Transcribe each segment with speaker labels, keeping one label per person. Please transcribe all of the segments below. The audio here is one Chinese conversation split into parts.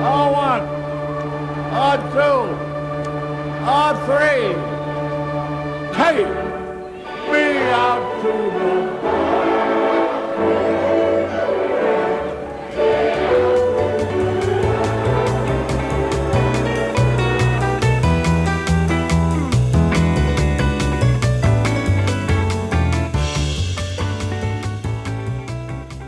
Speaker 1: R1, R2, R3. Take me out to the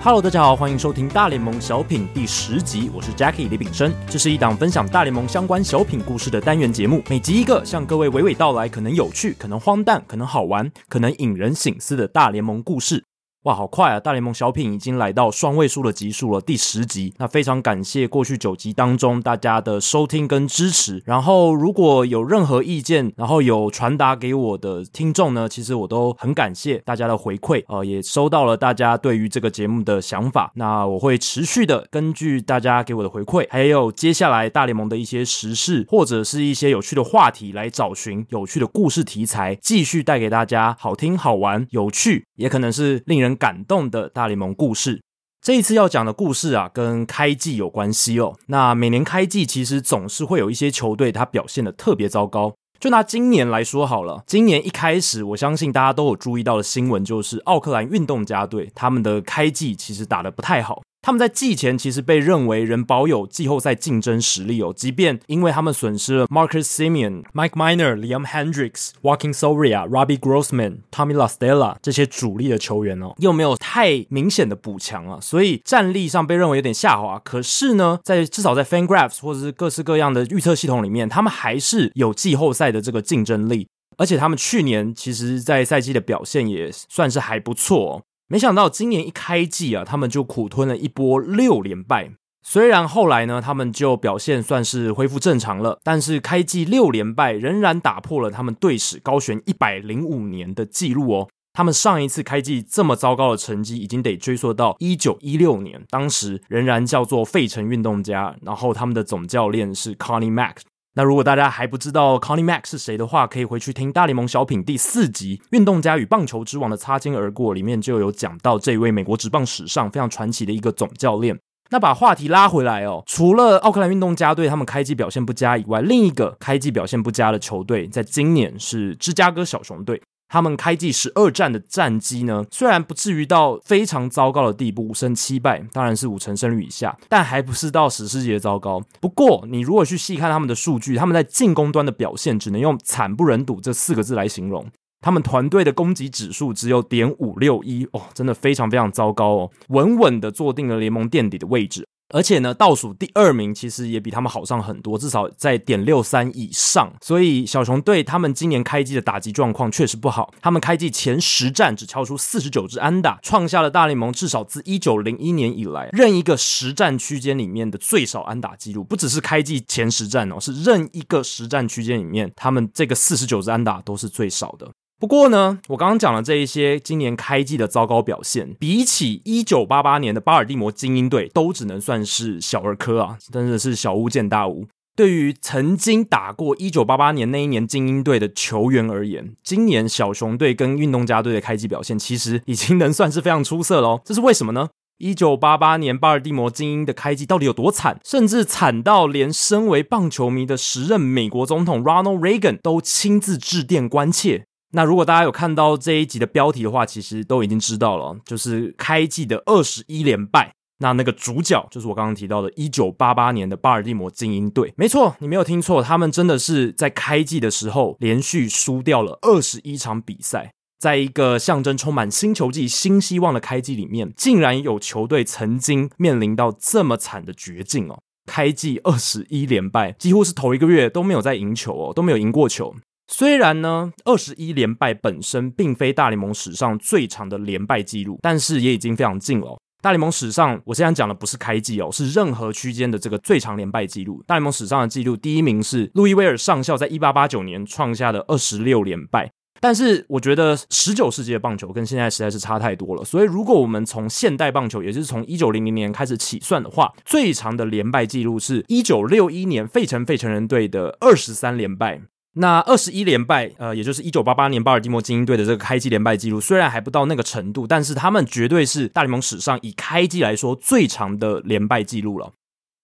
Speaker 2: Hello，大家好，欢迎收听大联盟小品第十集，我是 Jackie 李炳生，这是一档分享大联盟相关小品故事的单元节目，每集一个，向各位娓娓道来，可能有趣，可能荒诞，可能好玩，可能引人醒思的大联盟故事。哇，好快啊！大联盟小品已经来到双位数的集数了，第十集。那非常感谢过去九集当中大家的收听跟支持。然后如果有任何意见，然后有传达给我的听众呢，其实我都很感谢大家的回馈。呃，也收到了大家对于这个节目的想法。那我会持续的根据大家给我的回馈，还有接下来大联盟的一些时事或者是一些有趣的话题，来找寻有趣的故事题材，继续带给大家好听、好玩、有趣，也可能是令人感动的大联盟故事。这一次要讲的故事啊，跟开季有关系哦。那每年开季其实总是会有一些球队，它表现的特别糟糕。就拿今年来说好了，今年一开始，我相信大家都有注意到的新闻，就是奥克兰运动家队他们的开季其实打得不太好。他们在季前其实被认为仍保有季后赛竞争实力哦，即便因为他们损失了 Marcus Semien、Mike Miner、Liam Hendricks、Walking Soria、Robbie Grossman、Tommy La Stella 这些主力的球员哦，又没有太明显的补强啊，所以战力上被认为有点下滑。可是呢，在至少在 FanGraphs 或者是各式各样的预测系统里面，他们还是有季后赛的这个竞争力，而且他们去年其实在赛季的表现也算是还不错。没想到今年一开季啊，他们就苦吞了一波六连败。虽然后来呢，他们就表现算是恢复正常了，但是开季六连败仍然打破了他们队史高悬一百零五年的记录哦。他们上一次开季这么糟糕的成绩，已经得追溯到一九一六年，当时仍然叫做费城运动家，然后他们的总教练是 Connie Mack。那如果大家还不知道 Connie Mack 是谁的话，可以回去听大联盟小品第四集《运动家与棒球之王的擦肩而过》，里面就有讲到这位美国职棒史上非常传奇的一个总教练。那把话题拉回来哦，除了奥克兰运动家队他们开季表现不佳以外，另一个开季表现不佳的球队，在今年是芝加哥小熊队。他们开季十二战的战绩呢，虽然不至于到非常糟糕的地步，五胜七败，当然是五成胜率以下，但还不是到史诗级的糟糕。不过，你如果去细看他们的数据，他们在进攻端的表现只能用惨不忍睹这四个字来形容。他们团队的攻击指数只有点五六一哦，真的非常非常糟糕哦，稳稳的坐定了联盟垫底的位置。而且呢，倒数第二名其实也比他们好上很多，至少在点六三以上。所以小熊队他们今年开季的打击状况确实不好。他们开季前十战只敲出四十九支安打，创下了大联盟至少自一九零一年以来任一个实战区间里面的最少安打记录。不只是开季前十战哦，是任一个实战区间里面，他们这个四十九支安打都是最少的。不过呢，我刚刚讲的这一些今年开季的糟糕表现，比起一九八八年的巴尔的摩精英队，都只能算是小儿科啊，真的是小巫见大巫。对于曾经打过一九八八年那一年精英队的球员而言，今年小熊队跟运动家队的开季表现，其实已经能算是非常出色了哦。这是为什么呢？一九八八年巴尔的摩精英的开季到底有多惨？甚至惨到连身为棒球迷的时任美国总统 Ronald Reagan 都亲自致电关切。那如果大家有看到这一集的标题的话，其实都已经知道了，就是开季的二十一连败。那那个主角就是我刚刚提到的1988年的巴尔的摩精英队。没错，你没有听错，他们真的是在开季的时候连续输掉了二十一场比赛。在一个象征充满新球季、新希望的开季里面，竟然有球队曾经面临到这么惨的绝境哦！开季二十一连败，几乎是头一个月都没有在赢球哦，都没有赢过球。虽然呢，二十一连败本身并非大联盟史上最长的连败记录，但是也已经非常近了。大联盟史上，我现在讲的不是开季哦，是任何区间的这个最长连败记录。大联盟史上的记录，第一名是路易威尔上校在一八八九年创下的二十六连败。但是我觉得十九世纪的棒球跟现在实在是差太多了，所以如果我们从现代棒球，也就是从一九零零年开始起算的话，最长的连败记录是一九六一年费城费城人队的二十三连败。那二十一连败，呃，也就是一九八八年巴尔的摩精英队的这个开季连败记录，虽然还不到那个程度，但是他们绝对是大联盟史上以开季来说最长的连败记录了。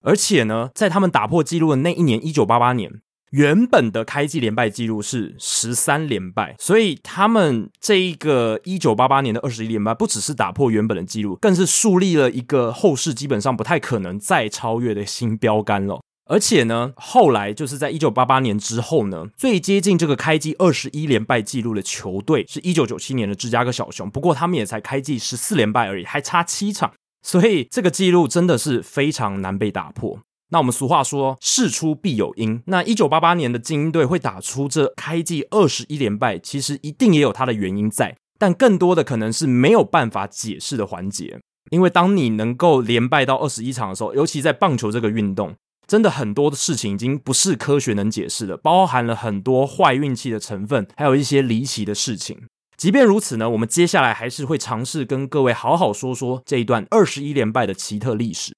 Speaker 2: 而且呢，在他们打破纪录的那一年，一九八八年，原本的开季连败纪录是十三连败，所以他们这一个一九八八年的二十一连败，不只是打破原本的纪录，更是树立了一个后世基本上不太可能再超越的新标杆了。而且呢，后来就是在一九八八年之后呢，最接近这个开季二十一连败纪录的球队是一九九七年的芝加哥小熊，不过他们也才开季十四连败而已，还差七场，所以这个记录真的是非常难被打破。那我们俗话说，事出必有因。那一九八八年的精英队会打出这开季二十一连败，其实一定也有它的原因在，但更多的可能是没有办法解释的环节。因为当你能够连败到二十一场的时候，尤其在棒球这个运动，真的很多的事情已经不是科学能解释的，包含了很多坏运气的成分，还有一些离奇的事情。即便如此呢，我们接下来还是会尝试跟各位好好说说这一段二十一连败的奇特历史。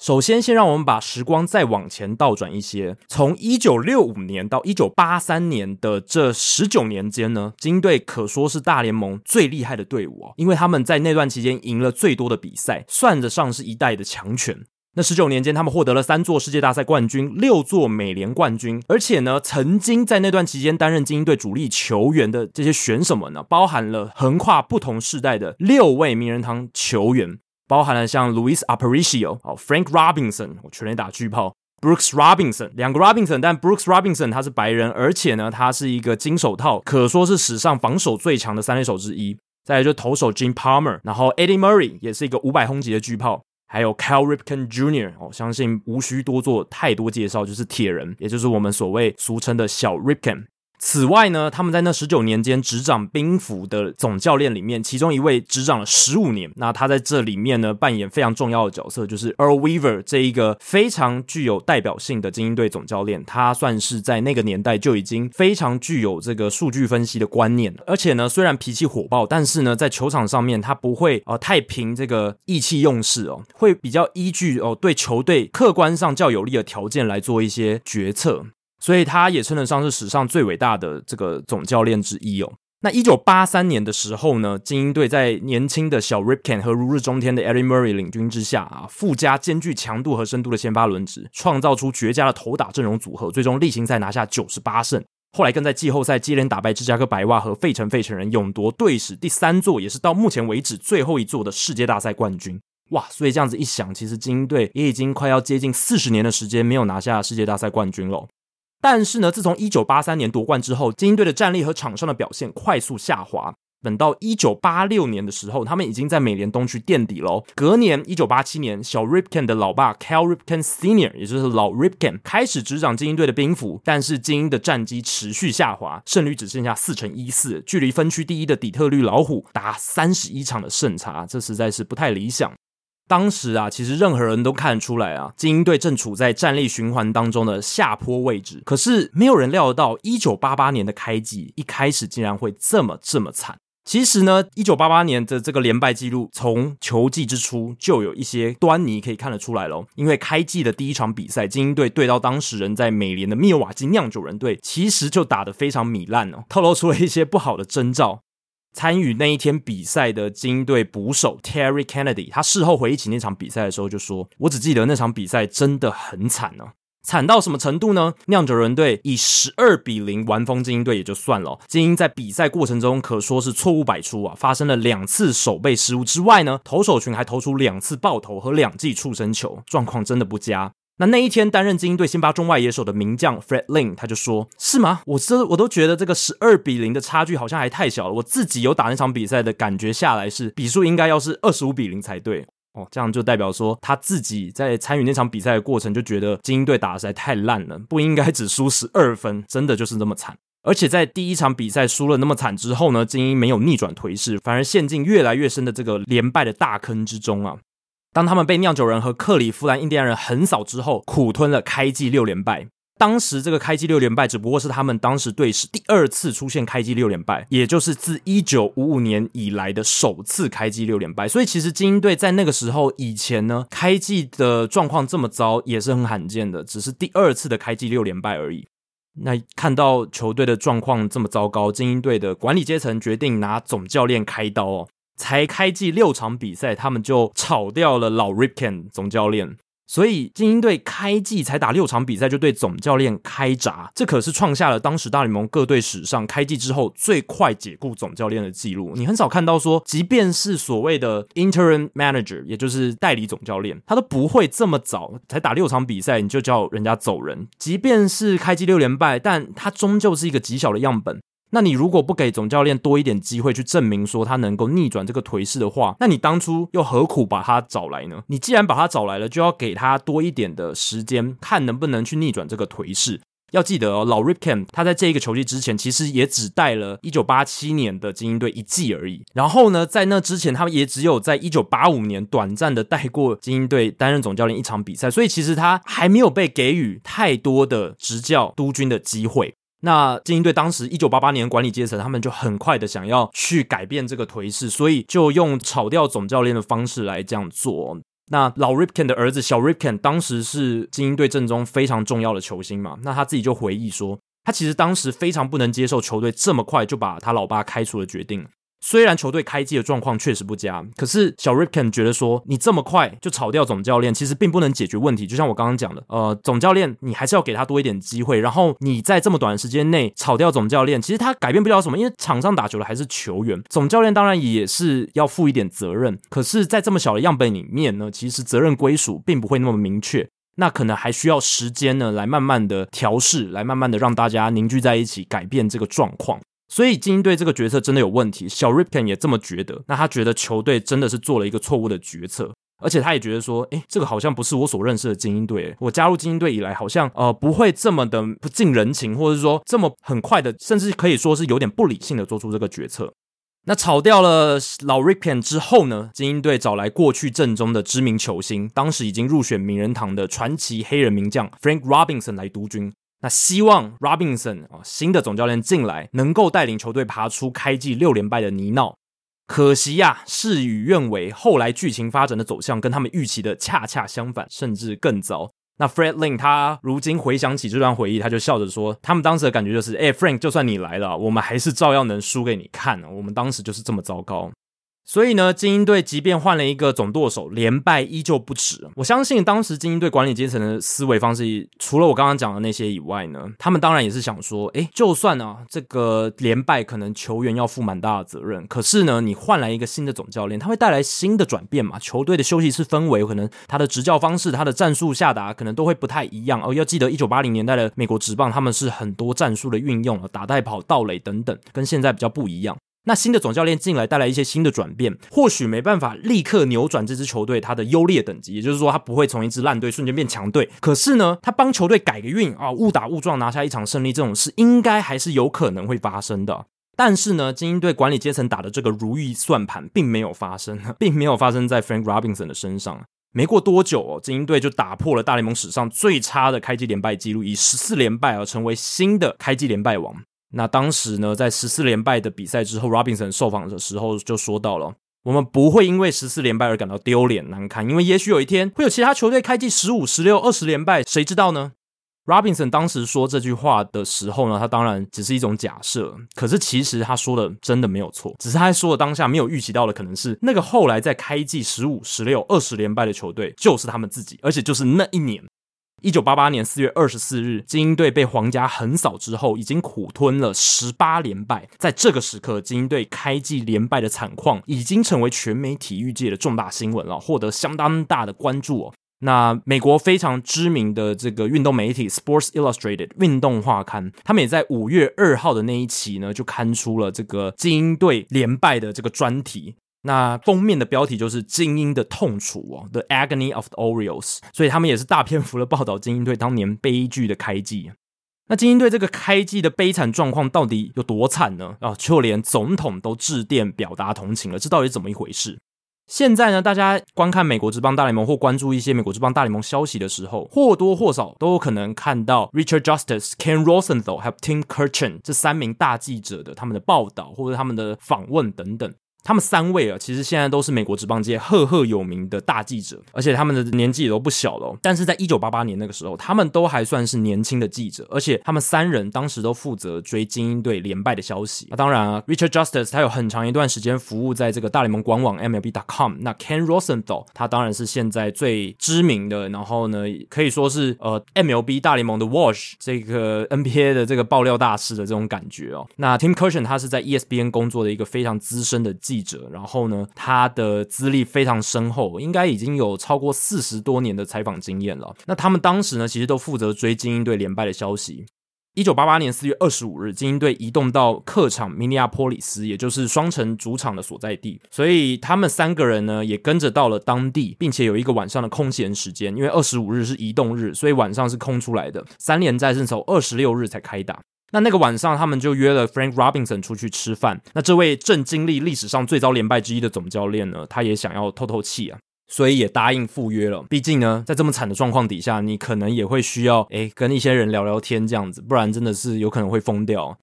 Speaker 2: 首先，先让我们把时光再往前倒转一些，从一九六五年到一九八三年的这十九年间呢，金队可说是大联盟最厉害的队伍哦，因为他们在那段期间赢了最多的比赛，算得上是一代的强权。那十九年间，他们获得了三座世界大赛冠军，六座美联冠军，而且呢，曾经在那段期间担任精英队主力球员的这些选手们呢，包含了横跨不同世代的六位名人堂球员。包含了像 Louis Aparicio、哦 Frank Robinson 我、全垒打巨炮 Brooks Robinson 两个 Robinson，但 Brooks Robinson 他是白人，而且呢，他是一个金手套，可说是史上防守最强的三垒手之一。再来就投手 Jim Palmer，然后 Eddie Murray 也是一个五百轰级的巨炮，还有 Cal Ripken Jr. 哦，相信无需多做太多介绍，就是铁人，也就是我们所谓俗称的小 Ripken。此外呢，他们在那十九年间执掌兵符的总教练里面，其中一位执掌了十五年。那他在这里面呢，扮演非常重要的角色，就是 Earl Weaver 这一个非常具有代表性的精英队总教练。他算是在那个年代就已经非常具有这个数据分析的观念了，而且呢，虽然脾气火爆，但是呢，在球场上面他不会呃太凭这个意气用事哦，会比较依据哦对球队客观上较有利的条件来做一些决策。所以他也称得上是史上最伟大的这个总教练之一哦。那一九八三年的时候呢，精英队在年轻的小 Ripken 和如日中天的 Eddie Murray 领军之下啊，附加兼具强度和深度的先发轮值，创造出绝佳的投打阵容组合，最终例行赛拿下九十八胜。后来更在季后赛接连打败芝加哥白袜和费城费城人，勇夺队史第三座，也是到目前为止最后一座的世界大赛冠军。哇！所以这样子一想，其实精英队也已经快要接近四十年的时间没有拿下世界大赛冠军了。但是呢，自从一九八三年夺冠之后，精英队的战力和场上的表现快速下滑。等到一九八六年的时候，他们已经在美联东区垫底了。隔年一九八七年，小 Ripken 的老爸 Cal Ripken Sr.，也就是老 Ripken，开始执掌精英队的兵符。但是精英的战绩持续下滑，胜率只剩下四成一四，距离分区第一的底特律老虎达三十一场的胜差，这实在是不太理想。当时啊，其实任何人都看得出来啊，精英队正处在战力循环当中的下坡位置。可是没有人料得到，一九八八年的开季一开始竟然会这么这么惨。其实呢，一九八八年的这个连败记录，从球季之初就有一些端倪可以看得出来喽。因为开季的第一场比赛，精英队对到当时人在美联的密尔瓦基酿酒人队，其实就打得非常糜烂哦，透露出了一些不好的征兆。参与那一天比赛的金莺队捕手 Terry Kennedy，他事后回忆起那场比赛的时候就说：“我只记得那场比赛真的很惨呢、啊，惨到什么程度呢？酿酒人队以十二比零完封金莺队也就算了，金莺在比赛过程中可说是错误百出啊，发生了两次守备失误之外呢，投手群还投出两次暴投和两记触身球，状况真的不佳。”那那一天担任精英队先发中外野手的名将 Fred Lin，他就说：“是吗？我这我都觉得这个十二比零的差距好像还太小了。我自己有打那场比赛的感觉下来是比数应该要是二十五比零才对哦。这样就代表说他自己在参与那场比赛的过程就觉得精英队打得实在太烂了，不应该只输十二分，真的就是那么惨。而且在第一场比赛输了那么惨之后呢，精英没有逆转颓势，反而陷进越来越深的这个连败的大坑之中啊。”当他们被酿酒人和克里夫兰印第安人横扫之后，苦吞了开季六连败。当时这个开季六连败只不过是他们当时队史第二次出现开季六连败，也就是自一九五五年以来的首次开季六连败。所以其实精英队在那个时候以前呢，开季的状况这么糟也是很罕见的，只是第二次的开季六连败而已。那看到球队的状况这么糟糕，精英队的管理阶层决定拿总教练开刀哦。才开季六场比赛，他们就炒掉了老 Ripken 总教练，所以精英队开季才打六场比赛就对总教练开闸，这可是创下了当时大联盟各队史上开季之后最快解雇总教练的记录。你很少看到说，即便是所谓的 interim manager，也就是代理总教练，他都不会这么早才打六场比赛你就叫人家走人。即便是开季六连败，但他终究是一个极小的样本。那你如果不给总教练多一点机会去证明说他能够逆转这个颓势的话，那你当初又何苦把他找来呢？你既然把他找来了，就要给他多一点的时间，看能不能去逆转这个颓势。要记得哦，老 Ripken 他在这一个球季之前，其实也只带了一九八七年的精英队一季而已。然后呢，在那之前，他们也只有在一九八五年短暂的带过精英队担任总教练一场比赛，所以其实他还没有被给予太多的执教督军的机会。那精英队当时一九八八年管理阶层，他们就很快的想要去改变这个颓势，所以就用炒掉总教练的方式来这样做。那老 Ripken 的儿子小 Ripken 当时是精英队阵中非常重要的球星嘛，那他自己就回忆说，他其实当时非常不能接受球队这么快就把他老爸开除了决定。虽然球队开季的状况确实不佳，可是小 Ripken 觉得说，你这么快就炒掉总教练，其实并不能解决问题。就像我刚刚讲的，呃，总教练你还是要给他多一点机会。然后你在这么短的时间内炒掉总教练，其实他改变不了什么，因为场上打球的还是球员，总教练当然也是要负一点责任。可是，在这么小的样本里面呢，其实责任归属并不会那么明确，那可能还需要时间呢，来慢慢的调试，来慢慢的让大家凝聚在一起，改变这个状况。所以精英队这个决策真的有问题，小 Ripken 也这么觉得。那他觉得球队真的是做了一个错误的决策，而且他也觉得说，诶，这个好像不是我所认识的精英队。我加入精英队以来，好像呃不会这么的不近人情，或者说这么很快的，甚至可以说是有点不理性的做出这个决策。那炒掉了老 Ripken 之后呢，精英队找来过去阵中的知名球星，当时已经入选名人堂的传奇黑人名将 Frank Robinson 来督军。那希望 Robinson 啊，新的总教练进来，能够带领球队爬出开季六连败的泥淖。可惜呀、事与愿违，后来剧情发展的走向跟他们预期的恰恰相反，甚至更糟。那 Fred Lynn 他如今回想起这段回忆，他就笑着说：“他们当时的感觉就是，哎，Frank，就算你来了，我们还是照样能输给你看。我们当时就是这么糟糕。”所以呢，精英队即便换了一个总舵手，连败依旧不止。我相信当时精英队管理阶层的思维方式，除了我刚刚讲的那些以外呢，他们当然也是想说，诶，就算、啊、这个连败可能球员要负蛮大的责任，可是呢，你换来一个新的总教练，他会带来新的转变嘛？球队的休息室氛围，可能他的执教方式、他的战术下达，可能都会不太一样。哦，要记得一九八零年代的美国职棒，他们是很多战术的运用，打带跑、盗垒等等，跟现在比较不一样。那新的总教练进来，带来一些新的转变，或许没办法立刻扭转这支球队它的优劣等级，也就是说，他不会从一支烂队瞬间变强队。可是呢，他帮球队改个运啊，误打误撞拿下一场胜利，这种事应该还是有可能会发生的。但是呢，精英队管理阶层打的这个如意算盘并没有发生，并没有发生在 Frank Robinson 的身上。没过多久哦，精英队就打破了大联盟史上最差的开季连败记录，以十四连败而成为新的开季连败王。那当时呢，在十四连败的比赛之后，Robinson 受访的时候就说到了：“我们不会因为十四连败而感到丢脸难堪，因为也许有一天会有其他球队开季十五、十六、二十连败，谁知道呢？”Robinson 当时说这句话的时候呢，他当然只是一种假设，可是其实他说的真的没有错，只是他说的当下没有预期到的可能是那个后来在开季十五、十六、二十连败的球队就是他们自己，而且就是那一年。一九八八年四月二十四日，精英队被皇家横扫之后，已经苦吞了十八连败。在这个时刻，精英队开季连败的惨况已经成为全美体育界的重大新闻了，获得相当大的关注哦。那美国非常知名的这个运动媒体《Sports Illustrated》运动画刊，他们也在五月二号的那一期呢，就刊出了这个精英队连败的这个专题。那封面的标题就是“精英的痛楚”哦，“The Agony of the Orioles”，所以他们也是大篇幅的报道精英队当年悲剧的开季。那精英队这个开季的悲惨状况到底有多惨呢？啊，就连总统都致电表达同情了，这到底怎么一回事？现在呢，大家观看美国之邦大联盟或关注一些美国之邦大联盟消息的时候，或多或少都有可能看到 Richard Justice、Ken Rosenthal 还有 Tim Kurkjian 这三名大记者的他们的报道或者他们的访问等等。他们三位啊，其实现在都是美国职棒界赫赫有名的大记者，而且他们的年纪也都不小了。但是在一九八八年那个时候，他们都还算是年轻的记者，而且他们三人当时都负责追精英队连败的消息。那当然啊，Richard Justice 他有很长一段时间服务在这个大联盟官网 MLB.com。那 Ken Rosenthal 他当然是现在最知名的，然后呢，可以说是呃 MLB 大联盟的 Wash 这个 NBA 的这个爆料大师的这种感觉哦。那 Tim Kurkjian 他是在 ESPN 工作的一个非常资深的记者，然后呢，他的资历非常深厚，应该已经有超过四十多年的采访经验了。那他们当时呢，其实都负责追精英队连败的消息。一九八八年四月二十五日，精英队移动到客场明尼阿波里斯，也就是双城主场的所在地，所以他们三个人呢，也跟着到了当地，并且有一个晚上的空闲时间，因为二十五日是移动日，所以晚上是空出来的。三连战是从二十六日才开打。那那个晚上，他们就约了 Frank Robinson 出去吃饭。那这位正经历历史上最遭连败之一的总教练呢，他也想要透透气啊，所以也答应赴约了。毕竟呢，在这么惨的状况底下，你可能也会需要诶跟一些人聊聊天这样子，不然真的是有可能会疯掉。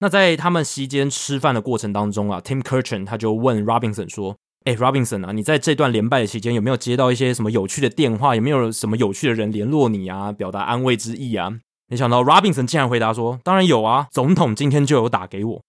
Speaker 2: 那在他们席间吃饭的过程当中啊，Tim Kurkjian 他就问 Robinson 说：“诶 Robinson 啊，你在这段连败的期间有没有接到一些什么有趣的电话？有没有什么有趣的人联络你啊，表达安慰之意啊？”没想到 Robinson 竟然回答说：“当然有啊，总统今天就有打给我。”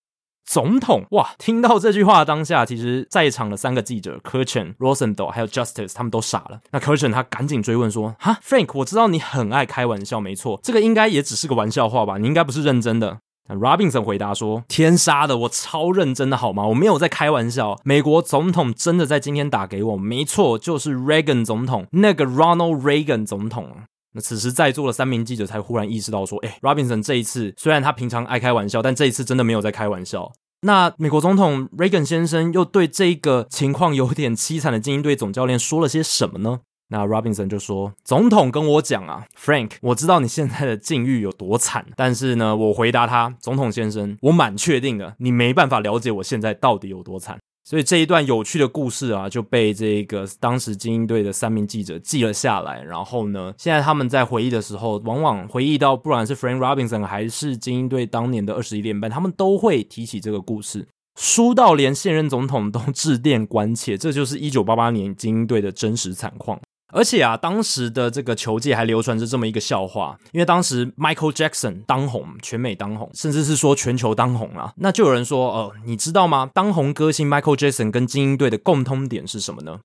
Speaker 2: 总统哇！听到这句话当下，其实在场的三个记者 kirchin、Rosenthal 还有 Justice 他们都傻了。那 kirchin 他赶紧追问说：“哈，Frank，我知道你很爱开玩笑，没错，这个应该也只是个玩笑话吧？你应该不是认真的。”那 Robinson 回答说：“天杀的，我超认真的好吗？我没有在开玩笑。美国总统真的在今天打给我，没错，就是 Reagan 总统，那个 Ronald Reagan 总统。”那此时在座的三名记者才忽然意识到说：“诶，Robinson 这一次虽然他平常爱开玩笑，但这一次真的没有在开玩笑。那美国总统 Reagan 先生又对这个情况有点凄惨的精英队总教练说了些什么呢？那 Robinson 就说：总统跟我讲啊，Frank，我知道你现在的境遇有多惨，但是呢，我回答他，总统先生，我蛮确定的，你没办法了解我现在到底有多惨。”所以这一段有趣的故事啊，就被这个当时精英队的三名记者记了下来。然后呢，现在他们在回忆的时候，往往回忆到不管是 Frank Robinson 还是精英队当年的二十一连败，他们都会提起这个故事，输到连现任总统都致电关切。这就是一九八八年精英队的真实惨况。而且啊，当时的这个球界还流传着这么一个笑话，因为当时 Michael Jackson 当红，全美当红，甚至是说全球当红啊。那就有人说，呃，你知道吗？当红歌星 Michael Jackson 跟精英队的共通点是什么呢？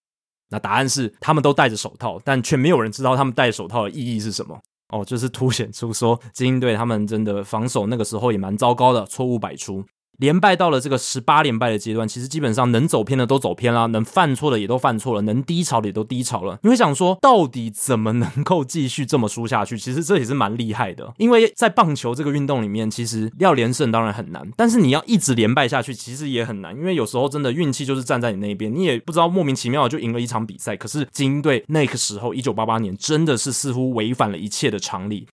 Speaker 2: 那答案是他们都戴着手套，但却没有人知道他们戴手套的意义是什么。哦，就是凸显出说精英队他们真的防守那个时候也蛮糟糕的，错误百出。连败到了这个十八连败的阶段，其实基本上能走偏的都走偏了，能犯错的也都犯错了，能低潮的也都低潮了。你会想说，到底怎么能够继续这么输下去？其实这也是蛮厉害的，因为在棒球这个运动里面，其实要连胜当然很难，但是你要一直连败下去，其实也很难，因为有时候真的运气就是站在你那边，你也不知道莫名其妙就赢了一场比赛。可是金莺队那个时候，一九八八年真的是似乎违反了一切的常理。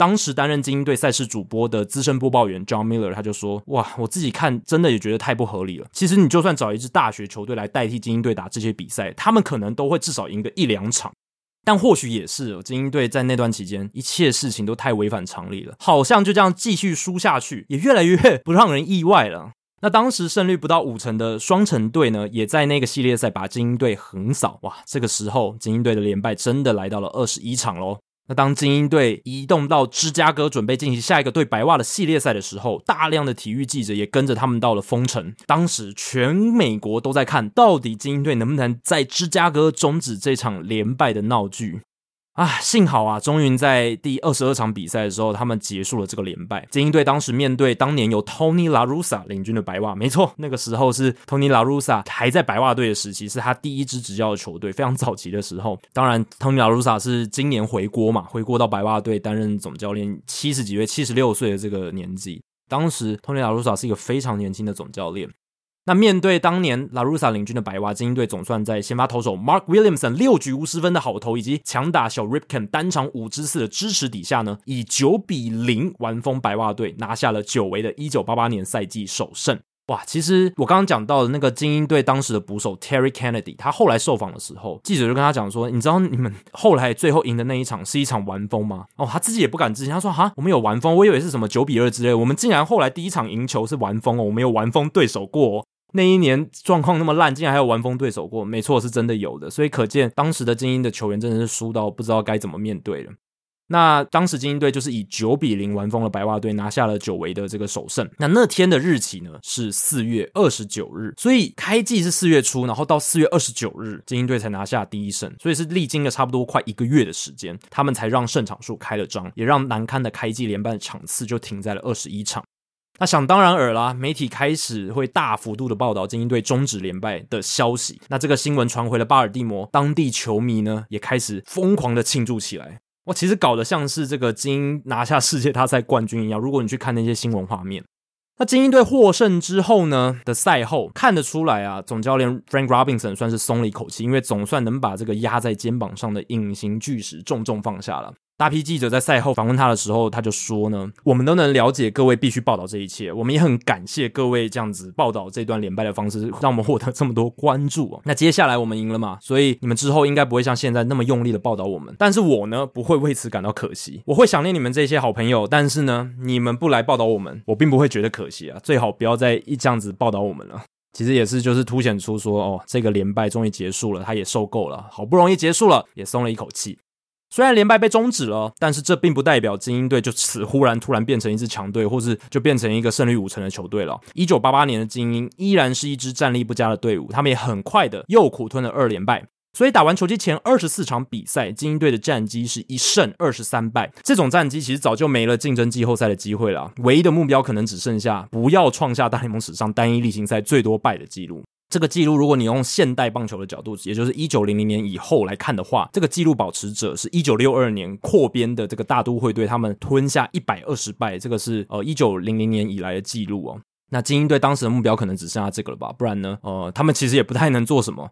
Speaker 2: 当时担任精英队赛事主播的资深播报员 John Miller 他就说：“哇，我自己看真的也觉得太不合理了。其实你就算找一支大学球队来代替精英队打这些比赛，他们可能都会至少赢个一两场。但或许也是精英队在那段期间，一切事情都太违反常理了，好像就这样继续输下去，也越来越不让人意外了。那当时胜率不到五成的双城队呢，也在那个系列赛把精英队横扫。哇，这个时候精英队的连败真的来到了二十一场喽。”那当精英队移动到芝加哥，准备进行下一个对白袜的系列赛的时候，大量的体育记者也跟着他们到了风城。当时全美国都在看，到底精英队能不能在芝加哥终止这场连败的闹剧。啊，幸好啊，终于在第二十二场比赛的时候，他们结束了这个连败。精英队当时面对当年由 Tony La r u s a 领军的白袜，没错，那个时候是 Tony La r u s a 还在白袜队的时期，是他第一支执教的球队，非常早期的时候。当然，Tony La r u s a 是今年回国嘛，回国到白袜队担任总教练，七十几岁，七十六岁的这个年纪。当时 Tony La r u s a 是一个非常年轻的总教练。那面对当年拉鲁萨领军的白袜精英队，总算在先发投手 Mark Williamson 六局无失分的好投，以及强打小 Ripken 单场五支四的支持底下呢，以九比零完封白袜队，拿下了久违的1988年赛季首胜。哇，其实我刚刚讲到的那个精英队当时的捕手 Terry Kennedy，他后来受访的时候，记者就跟他讲说：“你知道你们后来最后赢的那一场是一场完封吗？”哦，他自己也不敢置信，他说：“哈，我们有完封，我以为是什么九比二之类，我们竟然后来第一场赢球是完封哦，我们有完封对手过哦。”那一年状况那么烂，竟然还有完封对手过，没错，是真的有的。所以可见当时的精英的球员真的是输到不知道该怎么面对了。那当时精英队就是以九比零完封了白袜队，拿下了久违的这个首胜。那那天的日期呢是四月二十九日，所以开季是四月初，然后到四月二十九日，精英队才拿下第一胜，所以是历经了差不多快一个月的时间，他们才让胜场数开了张，也让难堪的开季连败的场次就停在了二十一场。那想当然尔啦，媒体开始会大幅度的报道精英队终止连败的消息。那这个新闻传回了巴尔的摩，当地球迷呢也开始疯狂的庆祝起来。哇其实搞得像是这个精英拿下世界大赛冠军一样。如果你去看那些新闻画面，那精英队获胜之后呢的赛后，看得出来啊，总教练 Frank Robinson 算是松了一口气，因为总算能把这个压在肩膀上的隐形巨石重重放下了。大批记者在赛后访问他的时候，他就说呢：“我们都能了解各位必须报道这一切，我们也很感谢各位这样子报道这段连败的方式，让我们获得这么多关注哦。那接下来我们赢了嘛，所以你们之后应该不会像现在那么用力的报道我们。但是我呢，不会为此感到可惜，我会想念你们这些好朋友。但是呢，你们不来报道我们，我并不会觉得可惜啊。最好不要再一这样子报道我们了。其实也是就是凸显出说，哦，这个连败终于结束了，他也受够了，好不容易结束了，也松了一口气。”虽然连败被终止了，但是这并不代表精英队就此忽然突然变成一支强队，或是就变成一个胜率五成的球队了。一九八八年的精英依然是一支战力不佳的队伍，他们也很快的又苦吞了二连败。所以打完球季前二十四场比赛，精英队的战绩是一胜二十三败。这种战绩其实早就没了竞争季后赛的机会了，唯一的目标可能只剩下不要创下大联盟史上单一例行赛最多败的记录。这个记录，如果你用现代棒球的角度，也就是一九零零年以后来看的话，这个记录保持者是一九六二年扩编的这个大都会队，他们吞下一百二十败，这个是呃一九零零年以来的记录哦。那精英队当时的目标可能只剩下这个了吧？不然呢，呃，他们其实也不太能做什么。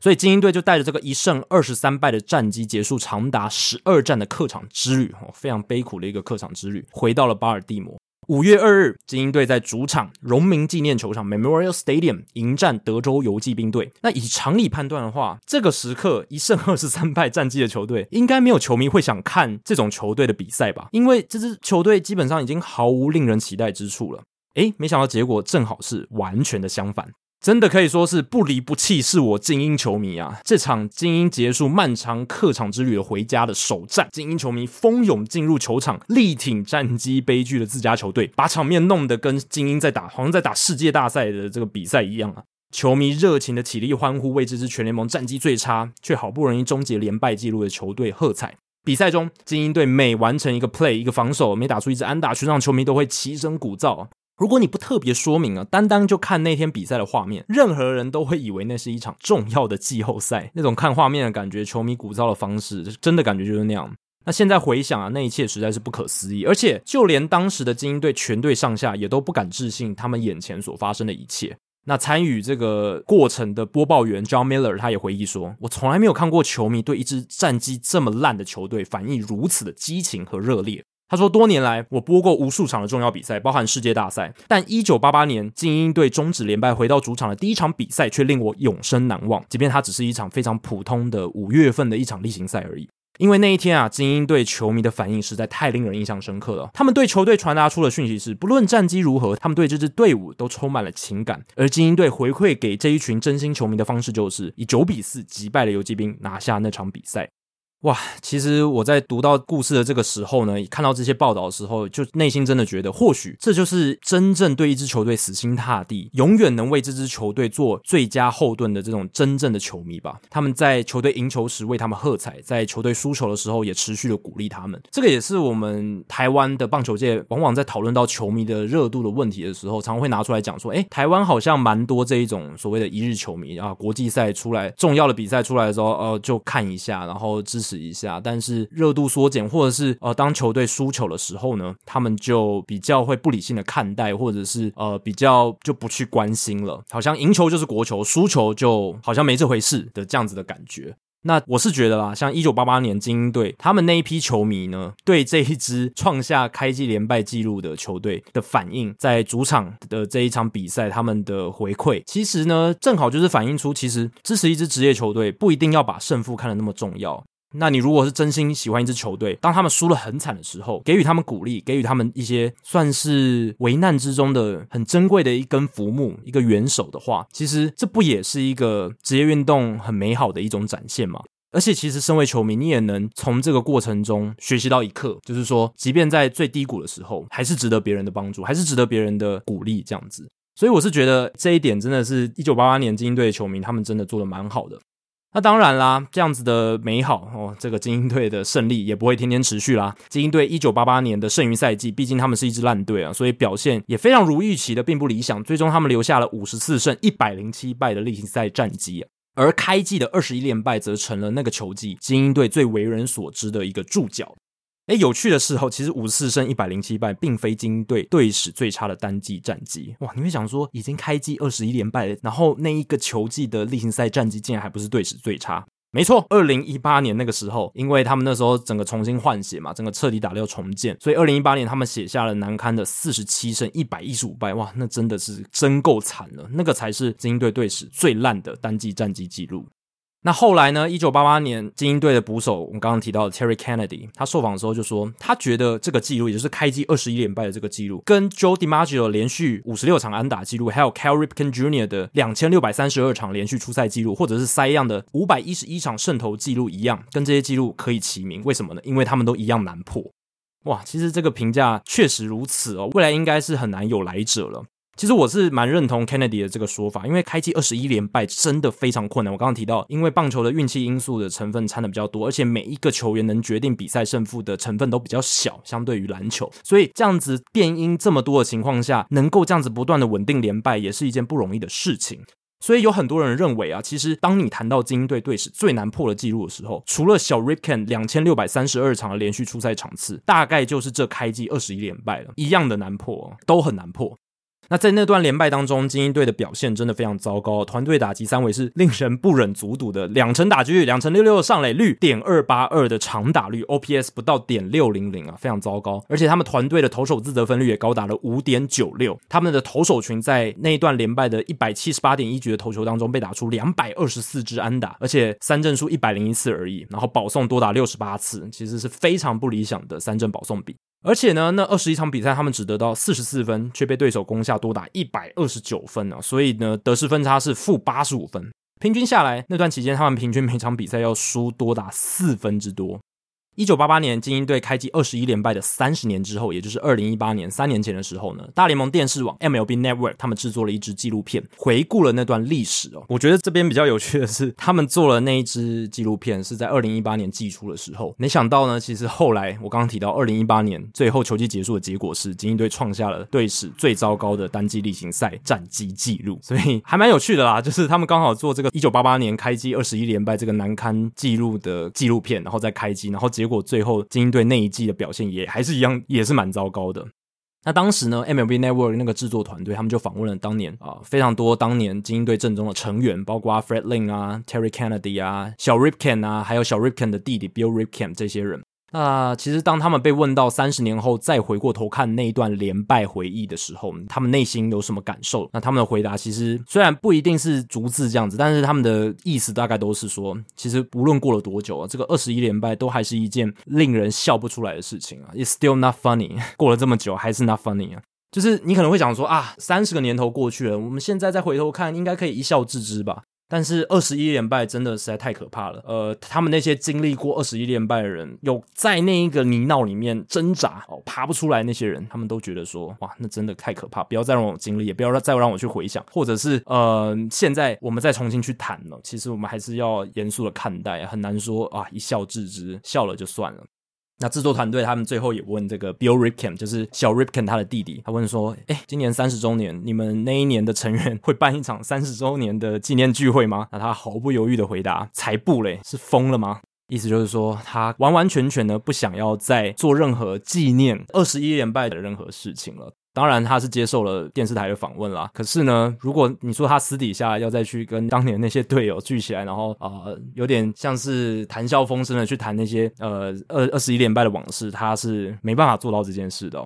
Speaker 2: 所以精英队就带着这个一胜二十三败的战绩，结束长达十二战的客场之旅，哦，非常悲苦的一个客场之旅，回到了巴尔的摩。五月二日，精英队在主场荣民纪念球场 （Memorial Stadium） 迎战德州游骑兵队。那以常理判断的话，这个时刻一胜二十三败战绩的球队，应该没有球迷会想看这种球队的比赛吧？因为这支球队基本上已经毫无令人期待之处了。诶，没想到结果正好是完全的相反。真的可以说是不离不弃，是我精英球迷啊！这场精英结束漫长客场之旅的回家的首战，精英球迷蜂拥进入球场，力挺战绩悲剧的自家球队，把场面弄得跟精英在打，好像在打世界大赛的这个比赛一样啊！球迷热情的起立欢呼，为这支全联盟战绩最差却好不容易终结连败记录的球队喝彩。比赛中，精英队每完成一个 play，一个防守，每打出一支安打，全场球迷都会齐声鼓噪。如果你不特别说明啊，单单就看那天比赛的画面，任何人都会以为那是一场重要的季后赛。那种看画面的感觉，球迷鼓噪的方式，真的感觉就是那样。那现在回想啊，那一切实在是不可思议，而且就连当时的精英队全队上下也都不敢置信他们眼前所发生的一切。那参与这个过程的播报员 John Miller 他也回忆说：“我从来没有看过球迷对一支战绩这么烂的球队反应如此的激情和热烈。”他说：“多年来，我播过无数场的重要比赛，包含世界大赛。但1988年精英队终止连败回到主场的第一场比赛，却令我永生难忘。即便它只是一场非常普通的五月份的一场例行赛而已。因为那一天啊，精英队球迷的反应实在太令人印象深刻了。他们对球队传达出的讯息是：不论战绩如何，他们对这支队伍都充满了情感。而精英队回馈给这一群真心球迷的方式，就是以九比四击败了游骑兵，拿下那场比赛。”哇，其实我在读到故事的这个时候呢，看到这些报道的时候，就内心真的觉得，或许这就是真正对一支球队死心塌地，永远能为这支球队做最佳后盾的这种真正的球迷吧。他们在球队赢球时为他们喝彩，在球队输球的时候也持续的鼓励他们。这个也是我们台湾的棒球界往往在讨论到球迷的热度的问题的时候，常会拿出来讲说，诶，台湾好像蛮多这一种所谓的一日球迷啊，国际赛出来，重要的比赛出来的时候，呃，就看一下，然后支持一下，但是热度缩减，或者是呃，当球队输球的时候呢，他们就比较会不理性的看待，或者是呃，比较就不去关心了，好像赢球就是国球，输球就好像没这回事的这样子的感觉。那我是觉得啦，像一九八八年精英队，他们那一批球迷呢，对这一支创下开季连败记录的球队的反应，在主场的这一场比赛，他们的回馈，其实呢，正好就是反映出，其实支持一支职业球队不一定要把胜负看得那么重要。那你如果是真心喜欢一支球队，当他们输了很惨的时候，给予他们鼓励，给予他们一些算是危难之中的很珍贵的一根浮木、一个援手的话，其实这不也是一个职业运动很美好的一种展现吗？而且，其实身为球迷，你也能从这个过程中学习到一课，就是说，即便在最低谷的时候，还是值得别人的帮助，还是值得别人的鼓励，这样子。所以，我是觉得这一点真的是一九八八年精英队的球迷，他们真的做的蛮好的。那当然啦，这样子的美好哦，这个精英队的胜利也不会天天持续啦。精英队一九八八年的剩余赛季，毕竟他们是一支烂队啊，所以表现也非常如预期的，并不理想。最终，他们留下了五十四胜一百零七败的例行赛战绩。而开季的二十一连败，则成了那个球季精英队最为人所知的一个注脚。诶，有趣的是，后其实五十四胜一百零七败，并非精英队队史最差的单季战绩。哇，你会想说，已经开季二十一连败了，然后那一个球季的例行赛战绩，竟然还不是队史最差？没错，二零一八年那个时候，因为他们那时候整个重新换血嘛，整个彻底打掉重建，所以二零一八年他们写下了难堪的四十七胜一百一十五败，哇，那真的是真够惨了，那个才是精英队队史最烂的单季战绩记录。那后来呢？一九八八年，精英队的捕手，我们刚刚提到的 Terry Kennedy，他受访的时候就说，他觉得这个记录，也就是开机二十一连败的这个记录，跟 Joe DiMaggio 连续五十六场安打记录，还有 Cal Ripken Jr. 的两千六百三十二场连续出赛记录，或者是 Cy Young 的五百一十一场胜投记录一样，跟这些记录可以齐名。为什么呢？因为他们都一样难破。哇，其实这个评价确实如此哦，未来应该是很难有来者了。其实我是蛮认同 Kennedy 的这个说法，因为开季二十一连败真的非常困难。我刚刚提到，因为棒球的运气因素的成分掺的比较多，而且每一个球员能决定比赛胜负的成分都比较小，相对于篮球，所以这样子变因这么多的情况下，能够这样子不断的稳定连败，也是一件不容易的事情。所以有很多人认为啊，其实当你谈到精英队队史最难破的纪录的时候，除了小 Ripken 两千六百三十二场的连续出赛场次，大概就是这开季二十一连败了，一样的难破，都很难破。那在那段连败当中，精英队的表现真的非常糟糕，团队打击三围是令人不忍卒睹的，两成打击率，两成六六的上垒率，点二八二的长打率，OPS 不到点六零零啊，非常糟糕。而且他们团队的投手自责分率也高达了五点九六，他们的投手群在那一段连败的一百七十八点一局的投球当中，被打出两百二十四支安打，而且三振数一百零一次而已，然后保送多达六十八次，其实是非常不理想的三振保送比。而且呢，那二十一场比赛，他们只得到四十四分，却被对手攻下多达一百二十九分啊！所以呢，得失分差是负八十五分，平均下来，那段期间他们平均每场比赛要输多达四分之多。一九八八年，精英队开季二十一连败的三十年之后，也就是二零一八年三年前的时候呢，大联盟电视网 MLB Network 他们制作了一支纪录片，回顾了那段历史哦。我觉得这边比较有趣的是，他们做了那一支纪录片是在二零一八年季初的时候，没想到呢，其实后来我刚刚提到二零一八年最后球季结束的结果是，精英队创下了队史最糟糕的单季例行赛战绩记录，所以还蛮有趣的啦。就是他们刚好做这个一九八八年开季二十一连败这个难堪纪录的纪录片，然后再开机，然后结。结果最后精英队那一季的表现也还是一样，也是蛮糟糕的。那当时呢，MLB Network 那个制作团队他们就访问了当年啊非常多当年精英队阵中的成员，包括 Fred Lynn 啊、Terry Kennedy 啊、小 Ripken 啊，还有小 Ripken 的弟弟 Bill Ripken 这些人。那其实，当他们被问到三十年后再回过头看那一段连败回忆的时候，他们内心有什么感受？那他们的回答其实虽然不一定是逐字这样子，但是他们的意思大概都是说，其实无论过了多久啊，这个二十一连败都还是一件令人笑不出来的事情啊。It's still not funny。过了这么久还是 not funny 啊。就是你可能会想说啊，三十个年头过去了，我们现在再回头看，应该可以一笑置之吧。但是二十一连败真的实在太可怕了。呃，他们那些经历过二十一连败的人，有在那一个泥淖里面挣扎哦，爬不出来那些人，他们都觉得说，哇，那真的太可怕，不要再让我经历，也不要再让我去回想，或者是呃，现在我们再重新去谈了。其实我们还是要严肃的看待，很难说啊，一笑置之，笑了就算了。那制作团队他们最后也问这个 Bill Ripken，就是小 Ripken 他的弟弟，他问说：“诶，今年三十周年，你们那一年的成员会办一场三十周年的纪念聚会吗？”那他毫不犹豫的回答：“才不嘞，是疯了吗？”意思就是说，他完完全全的不想要再做任何纪念二十一连败的任何事情了。当然，他是接受了电视台的访问啦。可是呢，如果你说他私底下要再去跟当年那些队友聚起来，然后啊、有点像是谈笑风生的去谈那些呃二二十一连败的往事，他是没办法做到这件事的。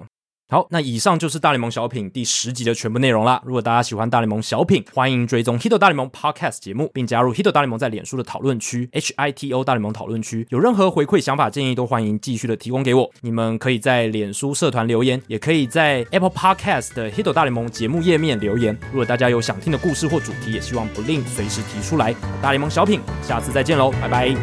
Speaker 2: 好，那以上就是大联盟小品第十集的全部内容啦。如果大家喜欢大联盟小品，欢迎追踪 Hito 大联盟 Podcast 节目，并加入 Hito 大联盟在脸书的讨论区 H I T O 大联盟讨论区。有任何回馈、想法、建议，都欢迎继续的提供给我。你们可以在脸书社团留言，也可以在 Apple Podcast 的 Hito 大联盟节目页面留言。如果大家有想听的故事或主题，也希望不吝随时提出来。大联盟小品，下次再见喽，拜拜。